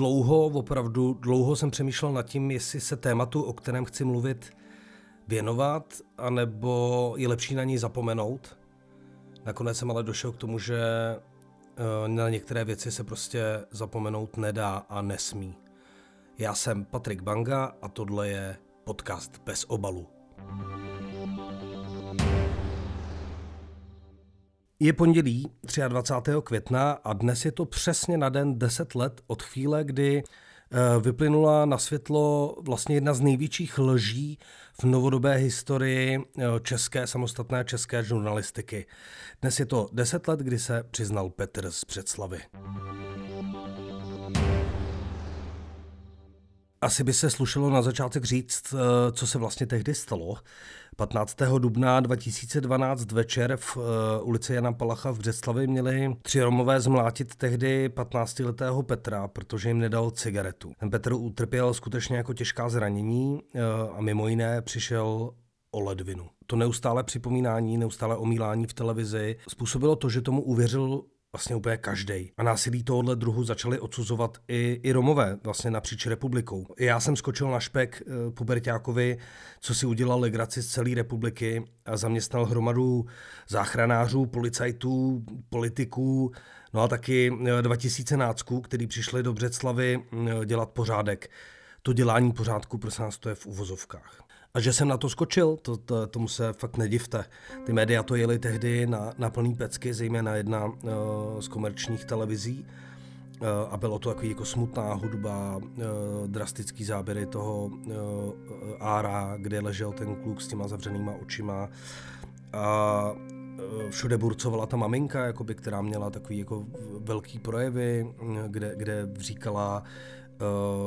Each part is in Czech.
Dlouho, opravdu dlouho jsem přemýšlel nad tím, jestli se tématu, o kterém chci mluvit, věnovat, anebo je lepší na něj zapomenout. Nakonec jsem ale došel k tomu, že eh, na některé věci se prostě zapomenout nedá a nesmí. Já jsem Patrik Banga a tohle je podcast bez obalu. Je pondělí 23. května a dnes je to přesně na den 10 let od chvíle, kdy eh, vyplynula na světlo vlastně jedna z největších lží v novodobé historii eh, české samostatné české žurnalistiky. Dnes je to 10 let, kdy se přiznal Petr z Předslavy. Asi by se slušelo na začátek říct, eh, co se vlastně tehdy stalo. 15. dubna 2012 večer v eh, ulici Jana Palacha v Břeclavi měli tři Romové zmlátit tehdy 15-letého Petra, protože jim nedal cigaretu. Ten Petr utrpěl skutečně jako těžká zranění eh, a mimo jiné přišel o ledvinu. To neustále připomínání, neustále omílání v televizi způsobilo to, že tomu uvěřil vlastně úplně každý. A násilí tohohle druhu začali odsuzovat i, i Romové vlastně napříč republikou. Já jsem skočil na špek uh, pubertákovi, co si udělal legraci z celé republiky a zaměstnal hromadu záchranářů, policajtů, politiků, no a taky 2000 eh, nácků, kteří přišli do Břeclavy eh, dělat pořádek. To dělání pořádku, prosím nás, to je v uvozovkách. A že jsem na to skočil, to, to, tomu se fakt nedivte. Ty média to jeli tehdy na, na plný pecky, zejména jedna uh, z komerčních televizí. Uh, a bylo to takový jako smutná hudba, uh, drastický záběry toho uh, ára, kde ležel ten kluk s těma zavřenýma očima. A všude burcovala ta maminka, jakoby, která měla takový jako velký projevy, kde, kde říkala,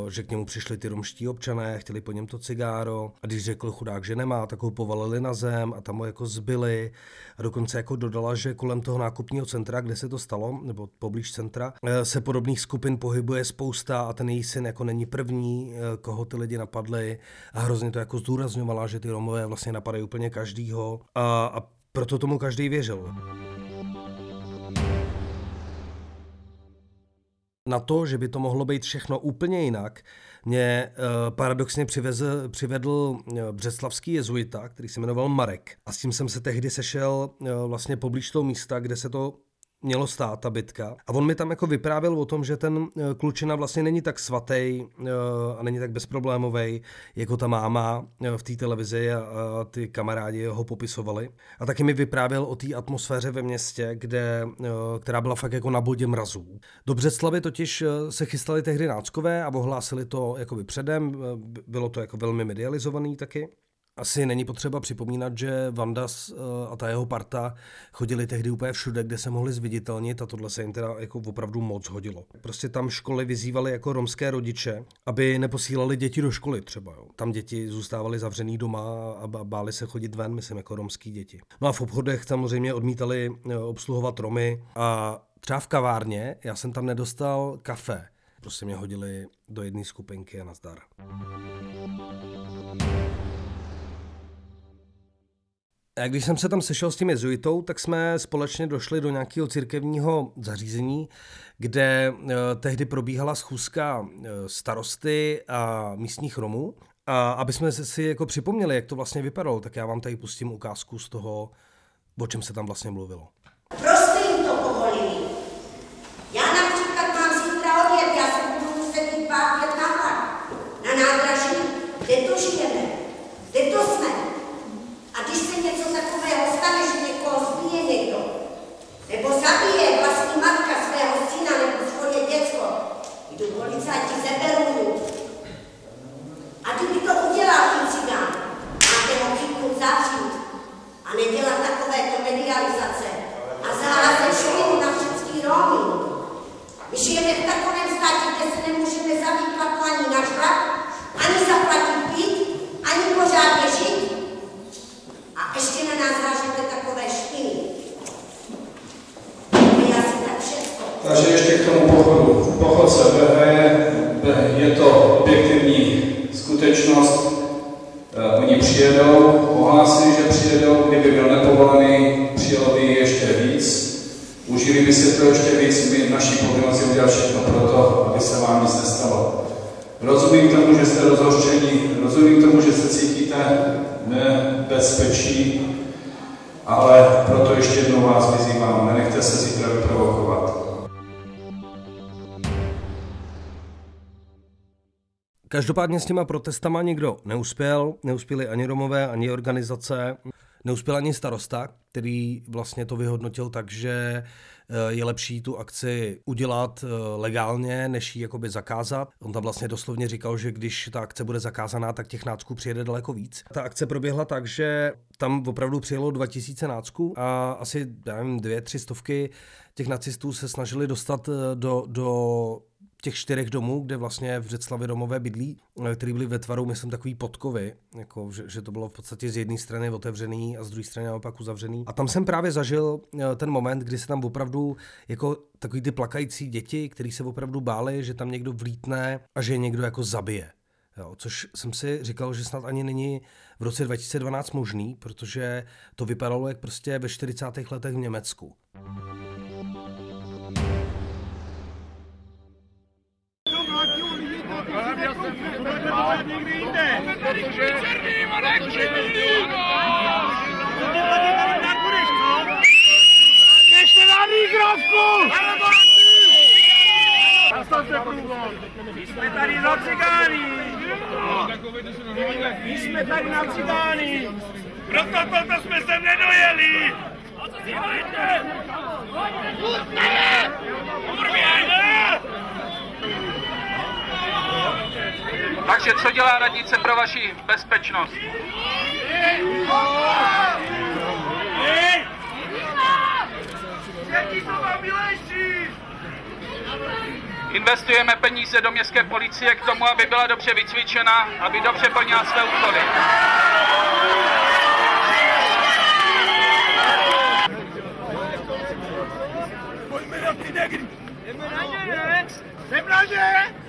že k němu přišli ty romští občané, chtěli po něm to cigáro. A když řekl chudák, že nemá, tak ho povalili na zem a tam ho jako zbyli. A dokonce jako dodala, že kolem toho nákupního centra, kde se to stalo, nebo poblíž centra, eh, se podobných skupin pohybuje spousta a ten její syn jako není první, eh, koho ty lidi napadli. A hrozně to jako zdůrazňovala, že ty Romové vlastně napadají úplně každýho. A, a proto tomu každý věřil. Na to, že by to mohlo být všechno úplně jinak, mě uh, paradoxně přivezl, přivedl uh, břeclavský jezuita, který se jmenoval Marek. A s tím jsem se tehdy sešel uh, vlastně poblíž toho místa, kde se to mělo stát ta bitka. A on mi tam jako vyprávěl o tom, že ten eh, klučina vlastně není tak svatý eh, a není tak bezproblémový, jako ta máma eh, v té televizi a ty kamarádi ho popisovali. A taky mi vyprávěl o té atmosféře ve městě, kde, která byla fakt jako na bodě mrazů. Do Břeclavy totiž se chystali tehdy náckové a ohlásili to jakoby předem, bylo to jako velmi medializovaný taky. Asi není potřeba připomínat, že Vandas eh, a ta jeho parta chodili tehdy úplně všude, kde se mohli zviditelnit a tohle se jim teda jako opravdu moc hodilo. Prostě tam školy vyzývaly jako romské rodiče, aby neposílali děti do školy třeba. Jo. Tam děti zůstávaly zavřený doma a báli se chodit ven, myslím, jako romský děti. No a v obchodech samozřejmě odmítali eh, obsluhovat Romy a třeba v kavárně já jsem tam nedostal kafe. Prostě mě hodili do jedné skupinky a nazdar. A když jsem se tam sešel s tím jezuitou, tak jsme společně došli do nějakého církevního zařízení, kde uh, tehdy probíhala schůzka uh, starosty a místních Romů. A aby jsme si jako připomněli, jak to vlastně vypadalo, tak já vám tady pustím ukázku z toho, o čem se tam vlastně mluvilo. Prostě jim to povolili. Já například mám zítra odjet, já se budu muset jít pár na na nádraží. Kde to žijeme? Kde to jsme? A když se něco takového stane, že někoho zbije někdo, nebo zabije vlastní matka svého syna nebo svoje děcko, jdu policajti zeberou A kdyby to udělal ten cigán, máte ho chytnout zavřít a nedělat takovéto medializace a zaházet špinu na všechny Romy. My žijeme v takovém státě, kde se nemůžeme zabít ani na žrat, ani zaplatit pít, ani pořádně žít ještě na nás vážete takové špiny. A já si tak všechno. Takže ještě k tomu pochodu. Pochod se běhe, je to objektivní skutečnost. Eh, oni přijedou, ohlásí, že přijedou, kdyby byl nepovolený, přijelo by ještě víc. Užili by se to ještě víc, my naší povinnosti udělat všechno pro to, aby se vám nic nestalo. stalo. Rozumím tomu, že jste rozhořčení, rozumím tomu, že se cítíte nebezpečí, ale proto ještě jednou vás vyzývám, nenechte se zítra vyprovokovat. Každopádně s těma protestama nikdo neuspěl, neuspěli ani Romové, ani organizace, neuspěl ani starosta, který vlastně to vyhodnotil tak, že je lepší tu akci udělat eh, legálně, než ji jakoby zakázat. On tam vlastně doslovně říkal, že když ta akce bude zakázaná, tak těch nácků přijede daleko víc. Ta akce proběhla tak, že tam opravdu přijelo 2000 nácků a asi, já nevím, dvě, tři stovky těch nacistů se snažili dostat eh, do, do těch čtyřech domů, kde vlastně v Řeclavě domové bydlí, eh, který byly ve tvaru, myslím, takový podkovy, jako, že, že, to bylo v podstatě z jedné strany otevřený a z druhé strany naopak uzavřený. A tam jsem právě zažil eh, ten moment, kdy se tam opravdu jako takový ty plakající děti, který se opravdu báli, že tam někdo vlítne a že je někdo jako zabije. Jo, což jsem si říkal, že snad ani není v roce 2012 možný, protože to vypadalo jak prostě ve 40. letech v Německu. Někde jinde. Protože... Černým a budeš, co? Běžte na výgrovku! Zastavte průvod! My jsme tady na cigány! My jsme tady na cigány! Proto toto jsme sem nedojeli! A si? Pustě je! Takže co dělá radnice pro vaši bezpečnost? Investujeme peníze do městské policie k tomu, aby byla dobře vycvičena, aby dobře plnila své úkoly. Pojďme na ty negry! Jdeme na ně! Jdeme na ně!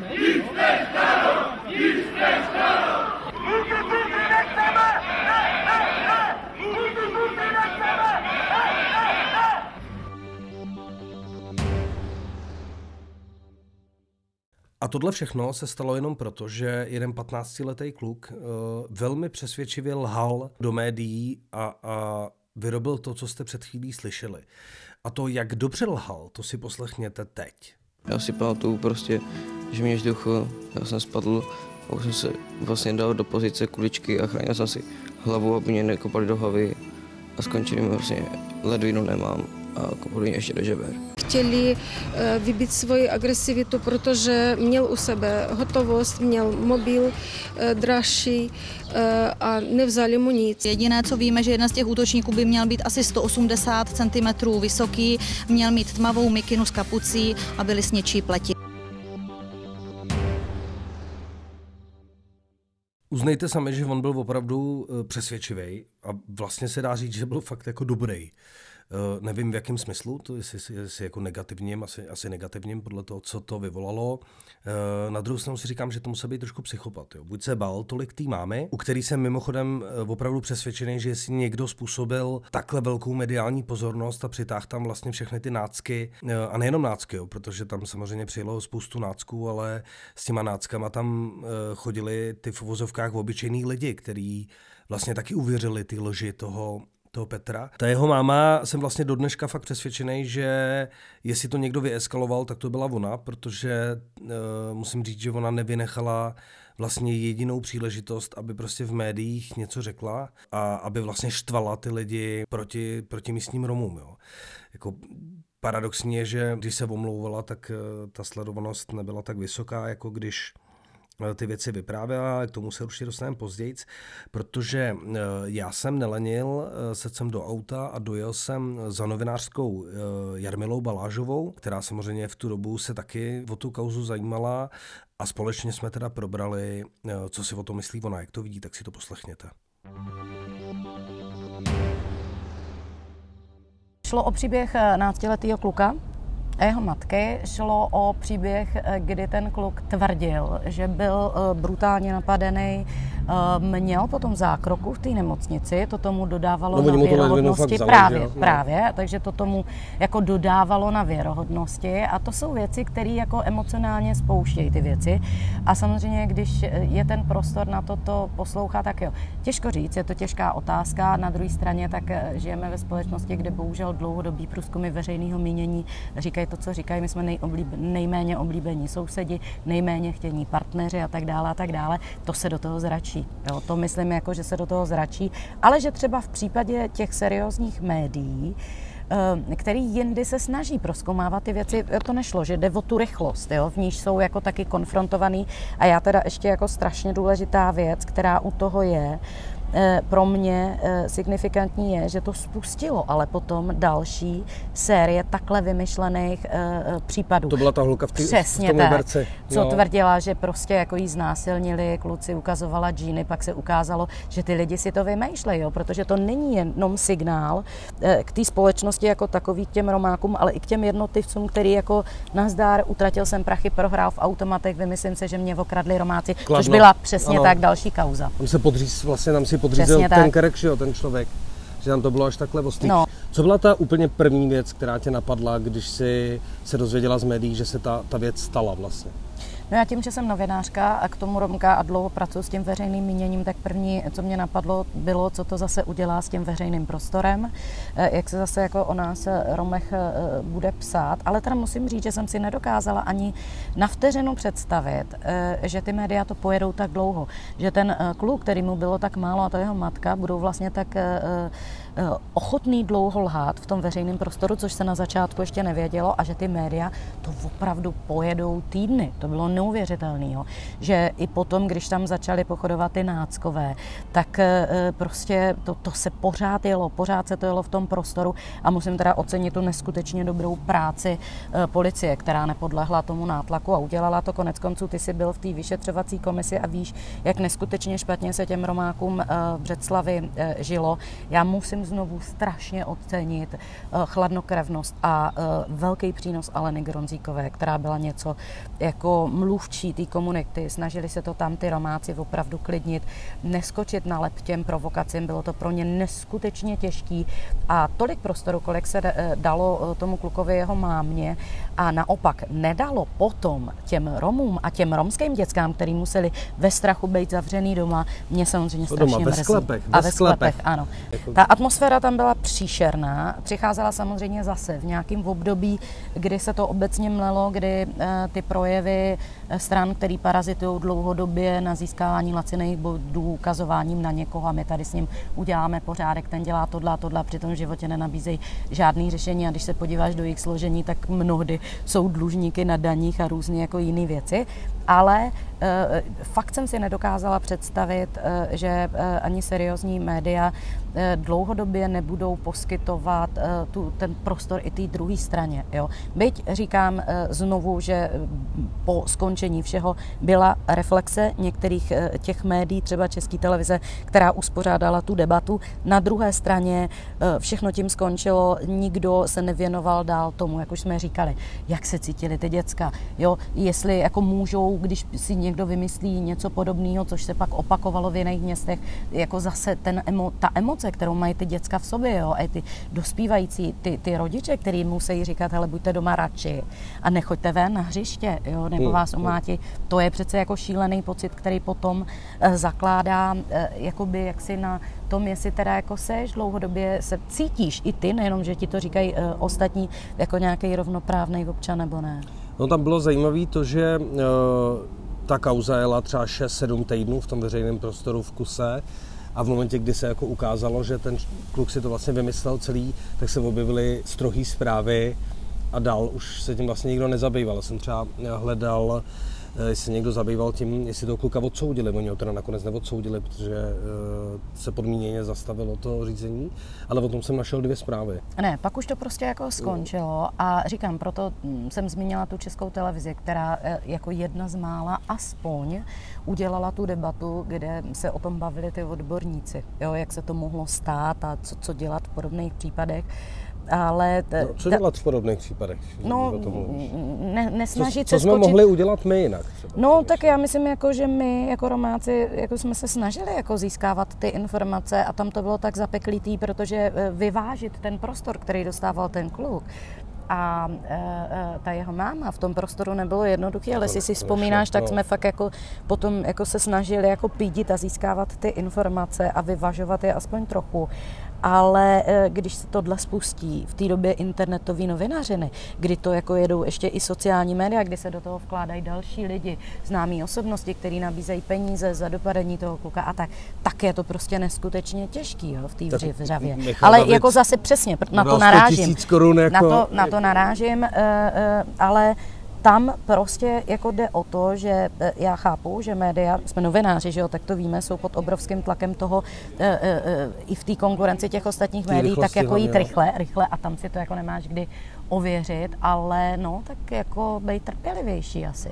A tohle všechno se stalo jenom proto, že jeden 15-letý kluk uh, velmi přesvědčivě lhal do médií a, a vyrobil to, co jste před chvílí slyšeli. A to, jak dobře lhal, to si poslechněte teď. Já si pamatuju prostě, že mě žduchl, já jsem spadl, a už jsem se vlastně dal do pozice kuličky a chránil jsem si hlavu, aby mě nekopali do hlavy a skončili mi vlastně ledvinu nemám mě ještě do žeber. Chtěli eh, vybít svoji agresivitu, protože měl u sebe hotovost, měl mobil eh, dražší eh, a nevzali mu nic. Jediné, co víme, že jeden z těch útočníků by měl být asi 180 cm vysoký, měl mít tmavou mikinu s kapucí a byly sněčí pleti. Uznejte sami, že on byl opravdu přesvědčivý a vlastně se dá říct, že byl fakt jako dobrý. Uh, nevím v jakém smyslu, to jestli, jestli jako negativním, asi, asi negativním podle toho, co to vyvolalo. Uh, na druhou stranu si říkám, že to musel být trošku psychopat. Jo. Buď se bál tolik tý mámy, u který jsem mimochodem uh, opravdu přesvědčený, že jestli někdo způsobil takhle velkou mediální pozornost a přitáhl tam vlastně všechny ty nácky, a nejenom nácky, jo, protože tam samozřejmě přijelo spoustu nácků, ale s těma náckama tam chodili ty v uvozovkách obyčejní lidi, kteří vlastně taky uvěřili ty lži toho, toho Petra. Ta jeho máma, jsem vlastně do dneška fakt přesvědčený, že jestli to někdo vyeskaloval, tak to byla ona, protože uh, musím říct, že ona nevynechala vlastně jedinou příležitost, aby prostě v médiích něco řekla a aby vlastně štvala ty lidi proti, proti místním Romům. Jo. Jako paradoxní je, že když se omlouvala, tak uh, ta sledovanost nebyla tak vysoká, jako když ty věci vyprávěla, k tomu se určitě dostaneme později, protože eh, já jsem nelenil, eh, sedl jsem do auta a dojel jsem za novinářskou eh, Jarmilou Balážovou, která samozřejmě v tu dobu se taky o tu kauzu zajímala a společně jsme teda probrali, co si o tom myslí ona, jak to vidí, tak si to poslechněte. šlo o příběh eh, náctiletého kluka, jeho matky šlo o příběh, eh, kdy ten kluk tvrdil, že byl brutálně napadený měl potom zákroku v té nemocnici, to tomu dodávalo no, na věrohodnosti. Vzali, právě, no. právě, takže to tomu jako dodávalo na věrohodnosti a to jsou věci, které jako emocionálně spouštějí ty věci a samozřejmě, když je ten prostor na to to poslouchat, tak jo. Těžko říct, je to těžká otázka, na druhé straně tak eh, žijeme ve společnosti, kde bohužel dlouhodobý průzkumy veřejného mínění říkají to, co říkají, my jsme nejoblíb, nejméně oblíbení sousedi, nejméně chtění partneři a tak dále a tak dále, to se do toho zračí. Jo, to myslím, jako, že se do toho zračí. Ale že třeba v případě těch seriózních médií, eh, který jindy se snaží proskoumávat ty věci, to nešlo, že jde o tu rychlost, jo, v níž jsou jako taky konfrontovaný. A já teda ještě jako strašně důležitá věc, která u toho je, Eh, pro mě eh, signifikantní je, že to spustilo, ale potom další série takhle vymyšlených eh, případů. To byla ta holka v, tý, Přesně v tom tak, Liberci. co jo. tvrdila, že prostě jako jí znásilnili, kluci ukazovala džíny, pak se ukázalo, že ty lidi si to vymýšlejí, protože to není jenom signál k té společnosti jako takový, k těm romákům, ale i k těm jednotlivcům, který jako nazdár, utratil jsem prachy, prohrál v automatech, vymyslím se, že mě okradli romáci, Kladno. což byla přesně ano. tak další kauza. Tam se podříz, vlastně tam si podřízel Přesně ten krek, že jo, ten člověk. Že tam to bylo až takhle ostrý. No. Co byla ta úplně první věc, která tě napadla, když si se dozvěděla z médií, že se ta, ta věc stala vlastně? No já tím, že jsem novinářka a k tomu Romka a dlouho pracuji s tím veřejným míněním, tak první, co mě napadlo, bylo, co to zase udělá s tím veřejným prostorem, eh, jak se zase jako o nás eh, Romech eh, bude psát. Ale teda musím říct, že jsem si nedokázala ani na vteřinu představit, že ty média to pojedou tak dlouho. Že ten kluk, který mu bylo tak málo a to jeho matka, budou vlastně tak ochotný dlouho lhát v tom veřejném prostoru, což se na začátku ještě nevědělo a že ty média to opravdu pojedou týdny. To bylo neuvěřitelné, že i potom, když tam začaly pochodovat ty náckové, tak eh, prostě to, to se pořád jelo, pořád se to jelo v tom prostoru a musím teda ocenit tu neskutečně dobrou práci eh, policie, která nepodlehla tomu nátlaku a udělala to konec konců. Ty jsi byl v té vyšetřovací komisi a víš, jak neskutečně špatně se těm Romákům v Břeclavi žilo. Já musím musím znovu strašně ocenit eh, chladnokrevnost a eh, velký přínos Aleny Gronzíkové, která byla něco jako mluvčí té komunity. Snažili se to tam ty Romáci opravdu klidnit, neskočit na lep těm provokacím. Bylo to pro ně neskutečně těžký a tolik prostoru, kolik se eh, dalo tomu klukovi jeho mámě a naopak nedalo potom těm Romům a těm romským dětskám, který museli ve strachu být zavřený doma, mě samozřejmě strašně doma, mrzí. Ve sklepech, a ve sklepech, ano. Jako... Ta atmosféra tam byla příšerná. Přicházela samozřejmě zase v nějakém období, kdy se to obecně mlelo, kdy eh, ty projevy eh, stran, který parazitují dlouhodobě na získávání laciných bodů, ukazováním na někoho a my tady s ním uděláme pořádek, ten dělá tohle a tohle, při tom životě nenabízejí žádný řešení a když se podíváš do jejich složení, tak mnohdy jsou dlužníky na daních a různě jako jiné věci ale eh, fakt jsem si nedokázala představit, eh, že eh, ani seriózní média dlouhodobě nebudou poskytovat tu, ten prostor i té druhé straně. Jo. Byť říkám znovu, že po skončení všeho byla reflexe některých těch médií, třeba České televize, která uspořádala tu debatu. Na druhé straně všechno tím skončilo, nikdo se nevěnoval dál tomu, jak už jsme říkali, jak se cítili ty děcka, jo, jestli jako můžou když si někdo vymyslí něco podobného, což se pak opakovalo v jiných městech, jako zase ten emo, ta emoce, kterou mají ty děcka v sobě, jo, a ty dospívající, ty, ty rodiče, který musí říkat, hele, buďte doma radši a nechoďte ven na hřiště, jo, nebo hmm, vás hmm. umlátí, to je přece jako šílený pocit, který potom eh, zakládá eh, jakoby jaksi na tom, jestli teda jako seš dlouhodobě se cítíš i ty, nejenom, že ti to říkají eh, ostatní, jako nějaký rovnoprávný občan nebo ne. No tam bylo zajímavé to, že uh, ta kauza jela třeba 6-7 týdnů v tom veřejném prostoru v kuse a v momentě, kdy se jako ukázalo, že ten kluk si to vlastně vymyslel celý, tak se objevily strohý zprávy a dál už se tím vlastně nikdo nezabýval. Jsem třeba hledal Eh, jestli se někdo zabýval tím, jestli toho kluka odsoudili. Oni ho teda nakonec neodsoudili, protože eh, se podmíněně zastavilo to řízení, ale o tom jsem našel dvě zprávy. Ne, pak už to prostě jako skončilo a říkám, proto hm, jsem zmínila tu českou televizi, která eh, jako jedna z mála aspoň udělala tu debatu, kde se o tom bavili ty odborníci, jo, jak se to mohlo stát a co, co dělat v podobných případech Ale no, co dělat v podobných případech? No, ne, nesnažit co, co se jsme skočit... mohli udělat my jinak? Třeba, no, tak já myslím, jako, že my jako Romáci jako jsme se snažili jako získávat ty informace a tam to bylo tak zapeklitý, protože eh, vyvážit ten prostor, který dostával ten kluk, a e, e, ta jeho máma v tom prostoru nebylo jednoduché, ale jestli si vzpomínáš, tak jsme fakt jako potom jako se snažili jako pídit a získávat ty informace a vyvažovat je aspoň trochu ale eh, když se tohle spustí v té době internetové novinařiny, kdy to jako jedou ještě i sociální média, kdy se do toho vkládají další lidi, známí osobnosti, kteří nabízejí peníze za dopadení toho kluka a tak, tak je to prostě neskutečně těžký jo, v té vřavě. Ale David jako zase přesně, na to narážím. Korun jako... na, to, na to narážím, uh, uh, ale tam prostě jako jde o to, že e, já chápu, že média, jsme novináři, že jo, tak to víme, jsou pod obrovským tlakem toho e, e, e, i v té konkurenci těch ostatních Tý médií, tak jako jít rychle, rychle a tam si to jako nemáš kdy ověřit, ale no, tak jako bej trpělivější asi.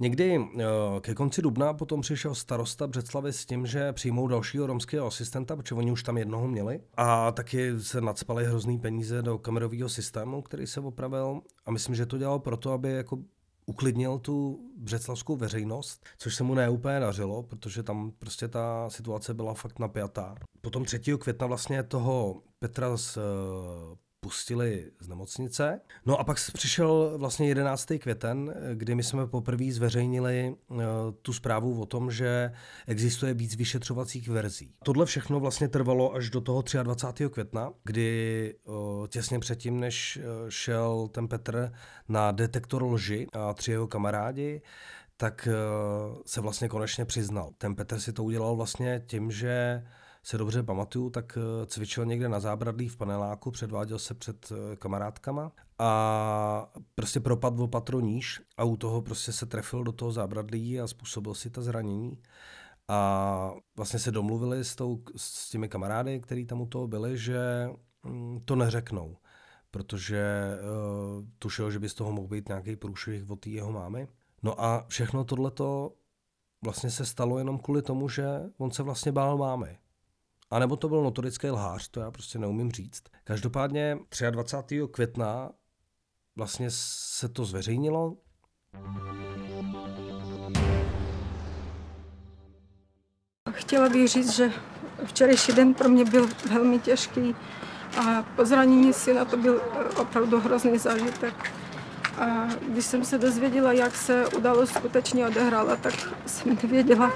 Někdy eh, ke konci dubna potom přišel starosta Břeclavy s tím, že přijmou dalšího romského asistenta, protože oni už tam jednoho měli. A taky se nadspali hrozný peníze do kamerového systému, který se opravil. A myslím, že to dělal proto, aby jako uklidnil tu břeclavskou veřejnost, což se mu neúplně dařilo, protože tam prostě ta situace byla fakt napjatá. Potom 3. května vlastně toho Petra z eh, pustili z nemocnice. No a pak přišel vlastně 11. květen, kdy my jsme poprvé zveřejnili uh, tu zprávu o tom, že existuje víc vyšetřovacích verzí. Tohle všechno vlastně trvalo až do toho 23. května, kdy uh, těsně předtím, než uh, šel ten Petr na detektor lži a tři jeho kamarádi, tak se vlastně konečně přiznal. Ten Petr si to udělal vlastně tím, že se dobře pamatuju, tak eh, cvičil někde na zábradlí v paneláku, předváděl se před eh, kamarádkama a prostě propadl o patro níž a u toho prostě se trefil do toho zábradlí a způsobil si ta zranění. A vlastně se domluvili s, tou, s těmi kamarády, který tam u toho byli, že mm, to neřeknou, protože uh, tušil, že by z toho mohl být nějaký průšvih od té jeho mámy. No a všechno tohleto vlastně se stalo jenom kvůli tomu, že on se vlastně bál mámy. A nebo to byl notorický lhář, to já prostě neumím říct. Každopádně 23. května vlastně se to zveřejnilo. Chtěla bych říct, že včerejší den pro mě byl velmi těžký a po zranění syna to byl opravdu hrozný zážitek. A když jsem se dozvěděla, jak se událost skutečně odehrála, tak jsem nevěděla,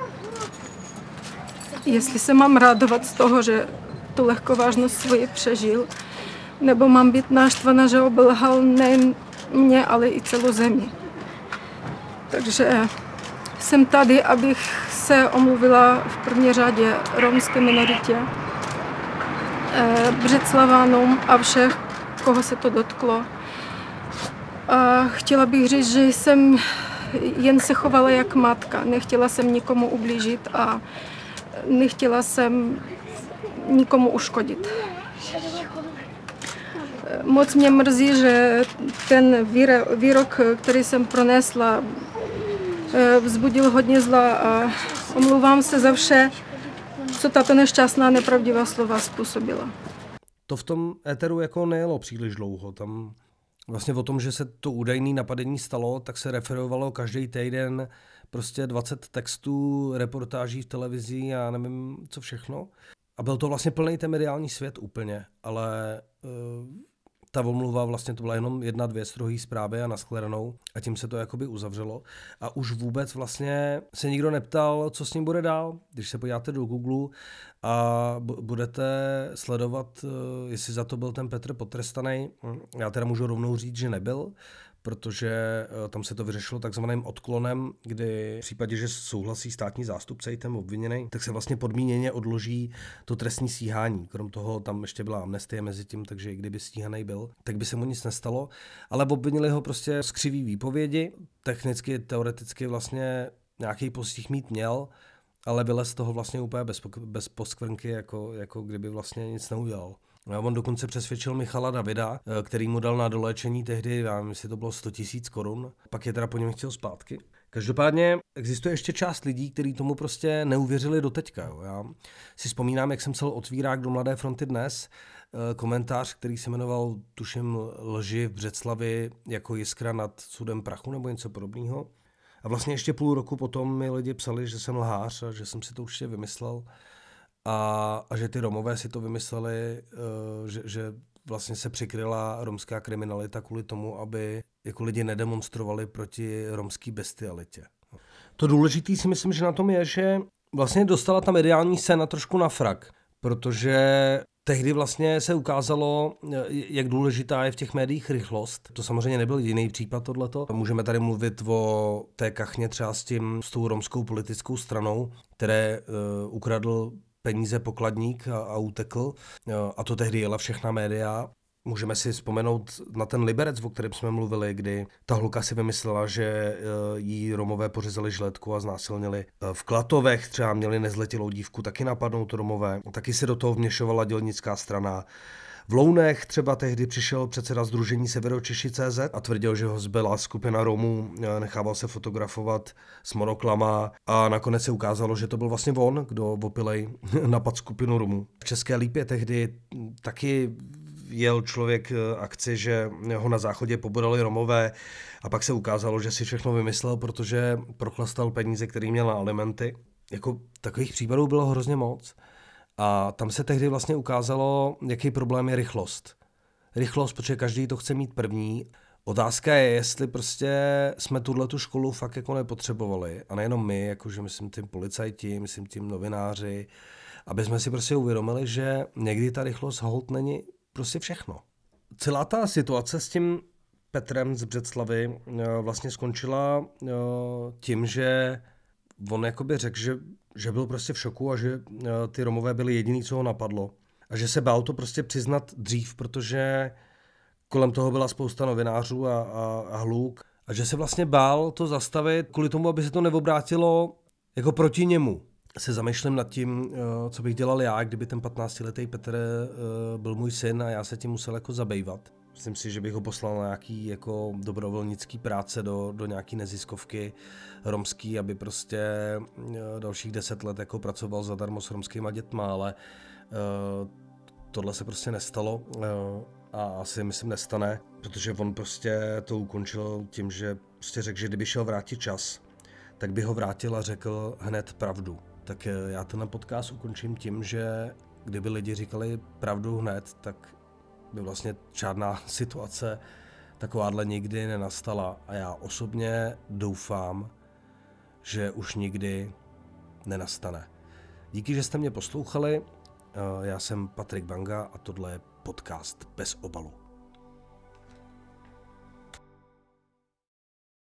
jestli se mám radovat z toho, že tu lehkovážnost svoji přežil, nebo mám být náštvaná, že obelhal nejen mě, ale i celou zemi. Takže jsem tady, abych se omluvila v první řadě romské minoritě, eh, Břeclavánům a všech, koho se to dotklo. A chtěla bych říct, že jsem jen se chovala jak matka. Nechtěla jsem nikomu ublížit a nechtěla jsem nikomu uškodit. Moc mě mrzí, že ten výrok, který jsem pronesla, eh, vzbudil hodně zla a omlouvám se za vše, co tato nešťastná nepravdivá slova způsobila. To v tom éteru jako nejelo příliš dlouho. Tam vlastně o tom, že se to údajné napadení stalo, tak se referovalo každý týden prostě 20 textů, reportáží v televizi a nevím co všechno. A byl to vlastně plný ten mediální svět úplně, ale uh, ta omluva vlastně to byla jenom jedna, dvě strohý zprávy a naskledanou a tím se to jakoby uzavřelo. A už vůbec vlastně se nikdo neptal, co s ním bude dál. Když se podíváte do Google a budete sledovat, eh, jestli za to byl ten Petr potrestaný, já teda můžu rovnou říct, že nebyl, protože eh, tam se to vyřešilo takzvaným odklonem, kdy v případě, že souhlasí státní zástupce i ten obviněný, tak se vlastně podmíněně odloží to trestní stíhání. Krom toho tam ještě byla amnestie mezi tím, takže i kdyby stíhaný byl, tak by se mu nic nestalo. Ale obvinili ho prostě z křivý výpovědi. Technicky, teoreticky vlastně nějaký postih mít měl, ale vylez z toho vlastně úplně bez, bez poskvrnky, jako, jako kdyby vlastně nic neudělal. No, on dokonce přesvědčil Michala Davida, eh, který mu dal na doléčení tehdy, já nevím, jestli to bylo 100 tisíc korun, pak je teda po něm chtěl zpátky. Každopádně existuje ještě část lidí, kteří tomu prostě neuvěřili do teďka. Jo. Já si vzpomínám, jak jsem psal otvírák do Mladé fronty dnes, eh, komentář, který se jmenoval, tuším, lži v Břeclavi jako jiskra nad sudem prachu nebo něco podobného. A vlastně ještě půl roku potom mi lidi psali, že jsem lhář a že jsem si to určitě vymyslel a, a že ty Romové si to vymysleli, uh, že, že vlastně se přikryla romská kriminalita kvůli tomu, aby jako lidi nedemonstrovali proti romské bestialitě. To důležité si myslím, že na tom je, že vlastně dostala ta mediální scéna trošku na frak, protože tehdy vlastně se ukázalo, jak důležitá je v těch médiích rychlost. To samozřejmě nebyl jediný případ tohleto. Můžeme tady mluvit o té kachně třeba s tím, s tou romskou politickou stranou, které uh, ukradl peníze pokladník a, a utekl. A to tehdy jela všechna média. Můžeme si vzpomenout na ten Liberec, o kterém jsme mluvili, kdy ta hluka si vymyslela, že e, jí Romové pořezali žletku a znásilnili. E, v Klatovech třeba měli nezletilou dívku taky napadnout Romové. Taky se do toho vměšovala dělnická strana. V Lounech třeba tehdy přišel předseda Združení Severočeši CZ a tvrdil, že ho zbyla skupina Romů, eh, nechával se fotografovat s monoklama a nakonec se ukázalo, že to byl vlastně on, kdo opilej napad skupinu Romů. V České Lípě tehdy taky jel člověk eh, akci, že ho na záchodě pobodali Romové a pak se ukázalo, že si všechno vymyslel, protože prochlastal peníze, který měl na alimenty. Jako takových případů bylo hrozně moc. A tam se tehdy vlastně ukázalo, jaký problém je rychlost. Rychlost, protože každý to chce mít první. Otázka je, jestli prostě jsme tuhle tu školu fakt jako nepotřebovali. A nejenom my, jakože myslím tím policajti, myslím tím novináři, aby jsme si prostě uvědomili, že někdy ta rychlost hold není prostě všechno. Celá ta situace s tím Petrem z Břeclavy eh, vlastně skončila eh, tím, že on jakoby řekl, že že byl prostě v šoku a že eh, ty Romové byli jediný, co ho napadlo. A že se bál to prostě přiznat dřív, protože kolem toho byla spousta novinářů a, a, a hluk. A že se vlastně bál to zastavit kvůli tomu, aby se to neobrátilo jako proti němu. Se zamýšlím nad tím, eh, co bych dělal já, kdyby ten 15-letý Petr eh, byl můj syn a já se tím musel jako zabývat. Myslím si, že bych ho poslal na nějaký jako dobrovolnický práce do, do nějaký neziskovky romský, aby prostě eh, dalších deset let jako pracoval zadarmo s romskýma dětma, ale uh, tohle se prostě nestalo uh, a asi myslím nestane, protože on prostě to ukončil tím, že prostě řekl, že kdyby šel vrátit čas, tak by ho vrátil a řekl hned pravdu. Tak já ten podcast ukončím tím, že kdyby lidi říkali pravdu hned, tak by vlastně žádná situace takováhle nikdy nenastala. A já osobně doufám, že už nikdy nenastane. Díky, že jste mě poslouchali. Já jsem Patrik Banga a tohle je podcast bez obalu.